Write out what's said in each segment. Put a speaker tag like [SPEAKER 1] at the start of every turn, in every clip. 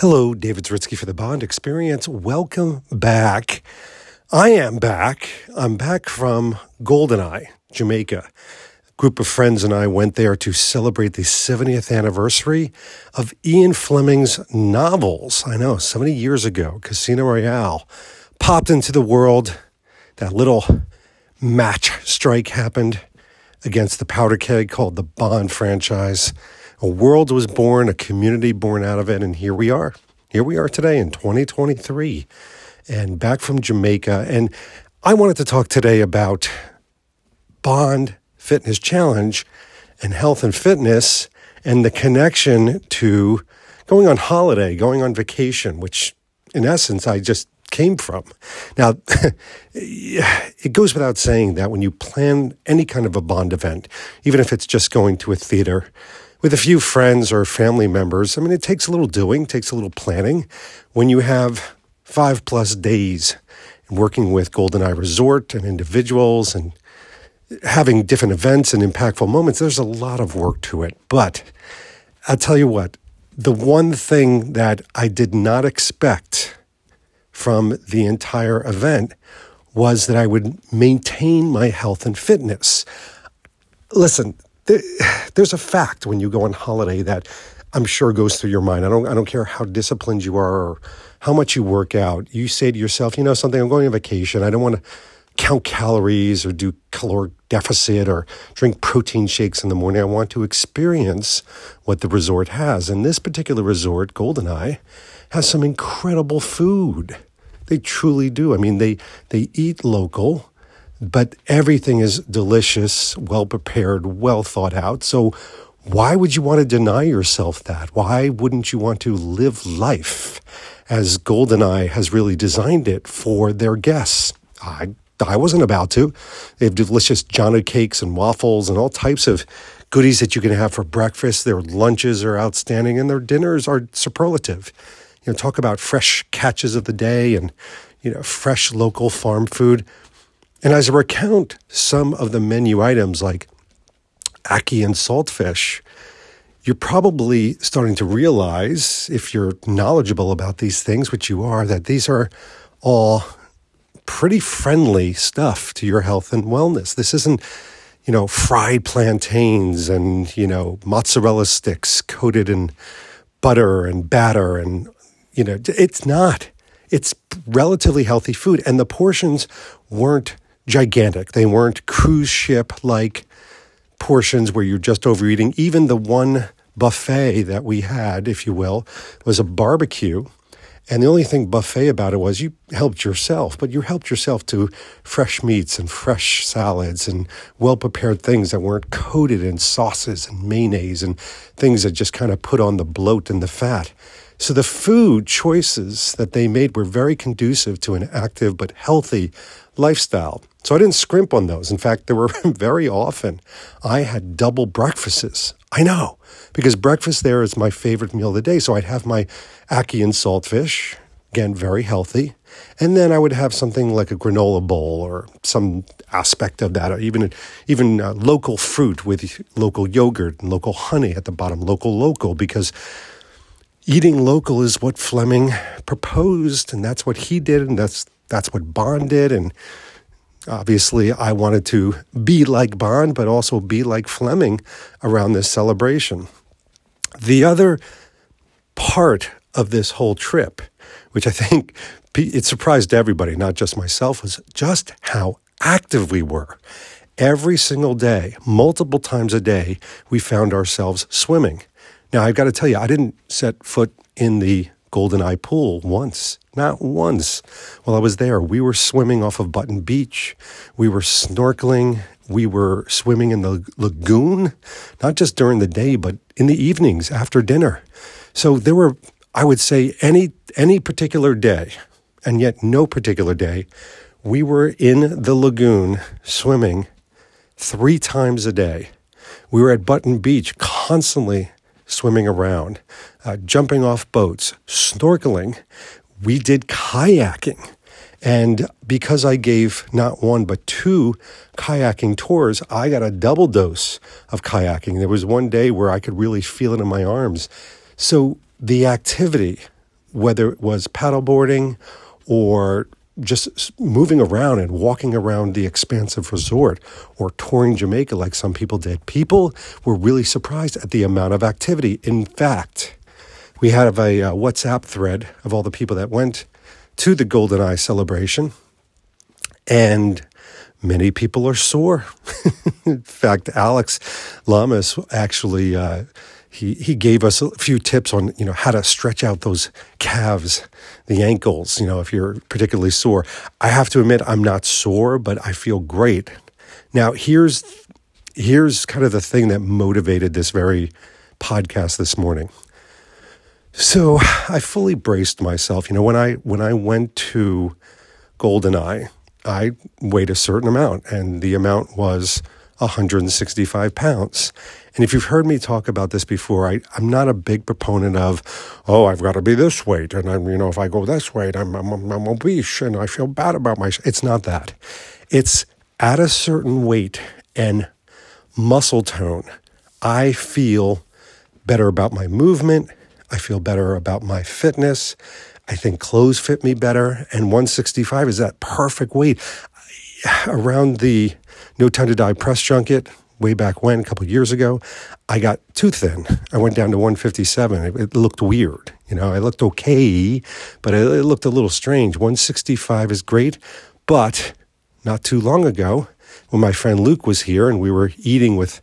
[SPEAKER 1] Hello, David Zaritsky for the Bond Experience. Welcome back. I am back. I'm back from Goldeneye, Jamaica. A group of friends and I went there to celebrate the 70th anniversary of Ian Fleming's novels. I know, 70 years ago, Casino Royale popped into the world. That little match strike happened against the powder keg called the Bond franchise. A world was born, a community born out of it, and here we are. Here we are today in 2023 and back from Jamaica. And I wanted to talk today about Bond Fitness Challenge and health and fitness and the connection to going on holiday, going on vacation, which in essence I just came from. Now, it goes without saying that when you plan any kind of a Bond event, even if it's just going to a theater, with a few friends or family members, I mean, it takes a little doing, takes a little planning. When you have five plus days working with Goldeneye Resort and individuals and having different events and impactful moments, there's a lot of work to it. But I'll tell you what, the one thing that I did not expect from the entire event was that I would maintain my health and fitness. Listen, there's a fact when you go on holiday that I'm sure goes through your mind. I don't I don't care how disciplined you are or how much you work out. You say to yourself, you know something, I'm going on vacation. I don't want to count calories or do caloric deficit or drink protein shakes in the morning. I want to experience what the resort has. And this particular resort, Goldeneye, has some incredible food. They truly do. I mean, they they eat local but everything is delicious, well prepared, well thought out. So, why would you want to deny yourself that? Why wouldn't you want to live life as Goldeneye has really designed it for their guests? I, I wasn't about to. They have delicious Johnny cakes and waffles and all types of goodies that you can have for breakfast. Their lunches are outstanding and their dinners are superlative. You know, talk about fresh catches of the day and, you know, fresh local farm food. And as I recount some of the menu items like ackee and saltfish, you're probably starting to realize, if you're knowledgeable about these things, which you are, that these are all pretty friendly stuff to your health and wellness. This isn't, you know, fried plantains and, you know, mozzarella sticks coated in butter and batter. And, you know, it's not. It's relatively healthy food. And the portions weren't gigantic. They weren't cruise ship like portions where you're just overeating. Even the one buffet that we had, if you will, was a barbecue. And the only thing buffet about it was you helped yourself, but you helped yourself to fresh meats and fresh salads and well prepared things that weren't coated in sauces and mayonnaise and things that just kind of put on the bloat and the fat. So the food choices that they made were very conducive to an active but healthy lifestyle. So I didn't scrimp on those. In fact, there were very often I had double breakfasts. I know, because breakfast there is my favorite meal of the day. So I'd have my ackee and saltfish, again, very healthy. And then I would have something like a granola bowl or some aspect of that, or even even uh, local fruit with local yogurt and local honey at the bottom, local local, because eating local is what Fleming proposed, and that's what he did, and that's that's what Bond did, and obviously I wanted to be like Bond, but also be like Fleming around this celebration. The other part of this whole trip, which I think it surprised everybody, not just myself, was just how active we were. Every single day, multiple times a day, we found ourselves swimming. Now, I've got to tell you, I didn't set foot in the Goldeneye pool once. Not once. While I was there, we were swimming off of Button Beach. We were snorkeling. We were swimming in the lagoon, not just during the day, but in the evenings after dinner. So there were, I would say, any any particular day, and yet no particular day, we were in the lagoon swimming three times a day. We were at Button Beach constantly swimming around, uh, jumping off boats, snorkeling. We did kayaking. And because I gave not one, but two kayaking tours, I got a double dose of kayaking. There was one day where I could really feel it in my arms. So the activity whether it was paddleboarding or just moving around and walking around the expansive resort or touring Jamaica like some people did. People were really surprised at the amount of activity. In fact, we have a, WhatsApp thread of all the people that went to the Golden Eye celebration, and many people are sore. In fact, Alex Lamas actually. Uh, he, he gave us a few tips on you know how to stretch out those calves, the ankles. You know if you're particularly sore. I have to admit I'm not sore, but I feel great. Now here's here's kind of the thing that motivated this very podcast this morning. So I fully braced myself. You know when I when I went to Goldeneye, I weighed a certain amount, and the amount was 165 pounds. And if you've heard me talk about this before, I, am not a big proponent of, oh, I've got to be this weight. And I'm, you know, if I go this weight, I'm, I'm, I'm obese and I feel bad about myself. It's not that. It's at a certain weight and muscle tone, I feel better about my movement. I feel better about my fitness. I think clothes fit me better. And 165 is that perfect weight. Around the No Time to Die press junket, way back when, a couple years ago, I got too thin. I went down to 157. It, it looked weird. You know, I looked okay, but it, it looked a little strange. 165 is great, but not too long ago, when my friend Luke was here and we were eating with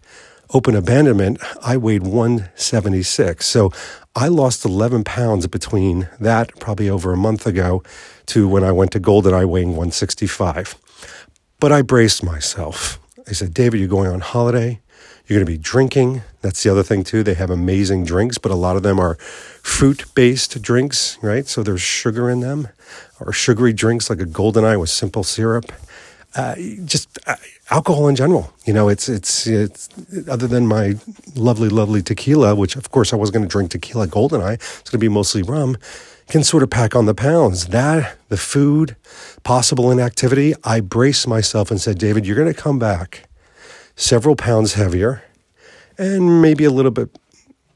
[SPEAKER 1] open abandonment, I weighed 176. So I lost 11 pounds between that, probably over a month ago, to when I went to Golden Eye weighing 165. But I braced myself. I said, David, you're going on holiday. You're going to be drinking. That's the other thing, too. They have amazing drinks, but a lot of them are fruit based drinks, right? So there's sugar in them, or sugary drinks like a golden eye with simple syrup. Uh, just alcohol in general. You know, it's, it's, it's, other than my lovely, lovely tequila, which of course I was going to drink tequila golden eye, it's going to be mostly rum can sort of pack on the pounds. That, the food, possible inactivity, I braced myself and said, David, you're going to come back several pounds heavier and maybe a little bit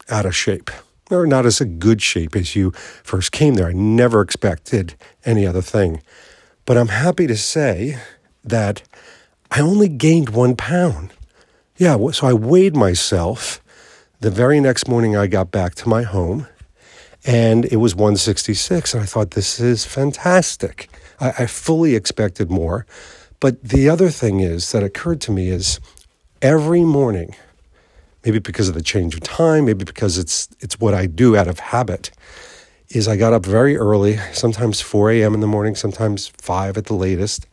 [SPEAKER 1] out of shape or not as a good shape as you first came there. I never expected any other thing. But I'm happy to say that I only gained one pound. Yeah, so I weighed myself the very next morning I got back to my home and it was 166. And I thought, this is fantastic. I, I fully expected more. But the other thing is that occurred to me is every morning, maybe because of the change of time, maybe because it's it's what I do out of habit, is I got up very early, sometimes 4 a.m. in the morning, sometimes 5 at the latest,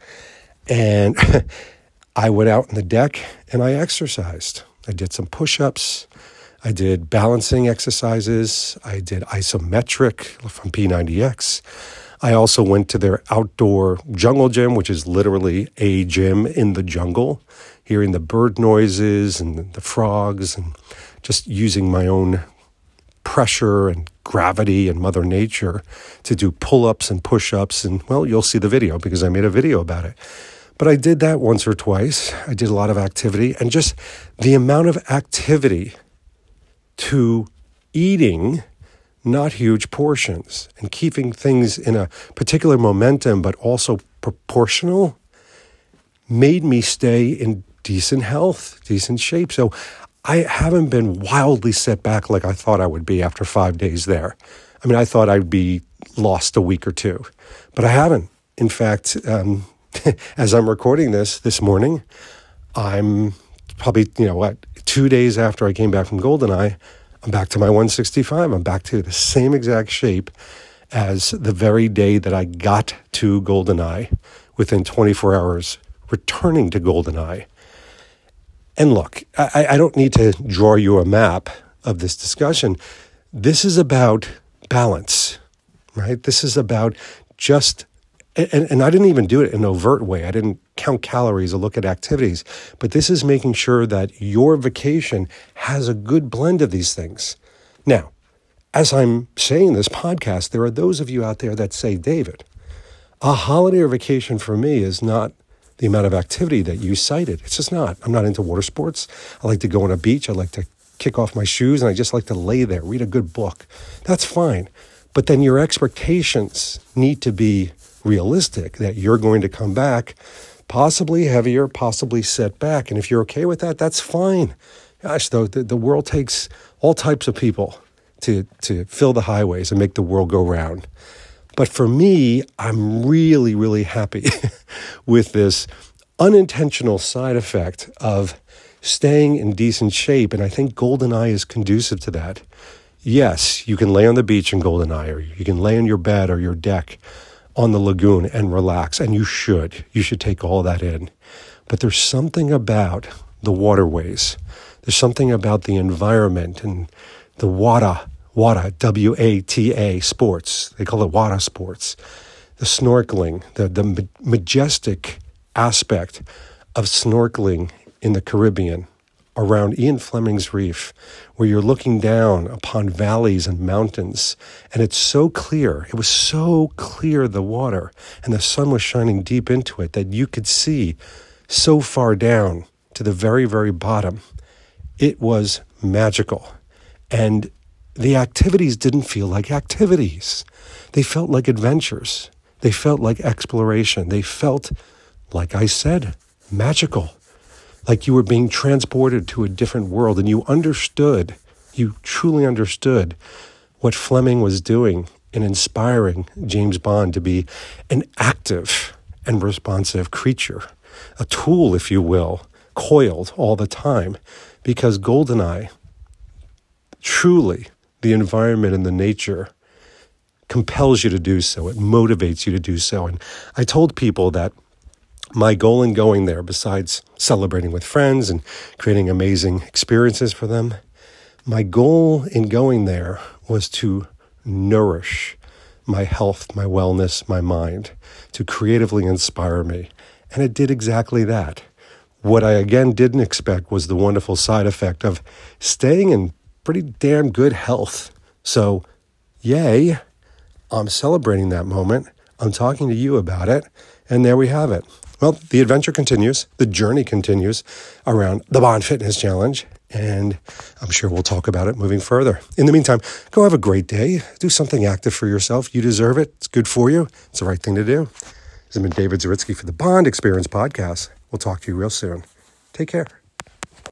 [SPEAKER 1] and I went out on the deck and I exercised. I did some push-ups. I did balancing exercises. I did isometric from P90X. I also went to their outdoor jungle gym, which is literally a gym in the jungle, hearing the bird noises and the frogs and just using my own pressure and gravity and Mother Nature to do pull ups and push ups. And well, you'll see the video because I made a video about it. But I did that once or twice. I did a lot of activity and just the amount of activity to eating not huge portions and keeping things in a particular momentum, but also proportional, made me stay in decent health, decent shape. So I haven't been wildly set back like I thought I would be after five days there. I mean, I thought I'd be lost a week or two, but I haven't. In fact, um, as I'm recording this this morning, I'm probably, you know what, two days after I came back from Goldeneye, I'm back to my 165. I'm back to the same exact shape as the very day that I got to Goldeneye within 24 hours, returning to Goldeneye. And look, I, I don't need to draw you a map of this discussion. This is about balance, right? This is about just and, and I didn't even do it in an overt way. I didn't count calories or look at activities, but this is making sure that your vacation has a good blend of these things. Now, as I'm saying this podcast, there are those of you out there that say, David, a holiday or vacation for me is not the amount of activity that you cited. It's just not. I'm not into water sports. I like to go on a beach. I like to kick off my shoes and I just like to lay there, read a good book. That's fine. But then your expectations need to be realistic that you're going to come back possibly heavier, possibly set back. And if you're okay with that, that's fine. Gosh, though, the, the world takes all types of people to, to fill the highways and make the world go round. But for me, I'm really, really happy with this unintentional side effect of staying in decent shape. And I think GoldenEye is conducive to that. Yes, you can lay on the beach in GoldenEye, or you can lay in your bed or your deck on the lagoon and relax, and you should. You should take all that in. But there's something about the waterways, there's something about the environment and the water, water, W A T A sports. They call it water sports. The snorkeling, the, the majestic aspect of snorkeling in the Caribbean around Ian Fleming's Reef, where you're looking down upon valleys and mountains, and it's so clear. It was so clear, the water, and the sun was shining deep into it that you could see so far down to the very, very bottom. It was magical. And the activities didn't feel like activities, they felt like adventures, they felt like exploration, they felt, like I said, magical like you were being transported to a different world and you understood, you truly understood what Fleming was doing in inspiring James Bond to be an active and responsive creature, a tool, if you will, coiled all the time. Because Goldeneye, truly, the environment and the nature compels you to do so. It motivates you to do so. And I told people that my goal in going there, besides celebrating with friends and creating amazing experiences for them, my goal in going there was to nourish my health, my wellness, my mind, to creatively inspire me. And it did exactly that. What I again didn't expect was the wonderful side effect of staying in pretty damn good health. So, yay, I'm celebrating that moment. I'm talking to you about it. And there we have it. Well, the adventure continues, the journey continues around the Bond Fitness Challenge, and I'm sure we'll talk about it moving further. In the meantime, go have a great day. Do something active for yourself. You deserve it. It's good for you. It's the right thing to do. This has been David Zaritsky for the Bond Experience Podcast. We'll talk to you real soon. Take care.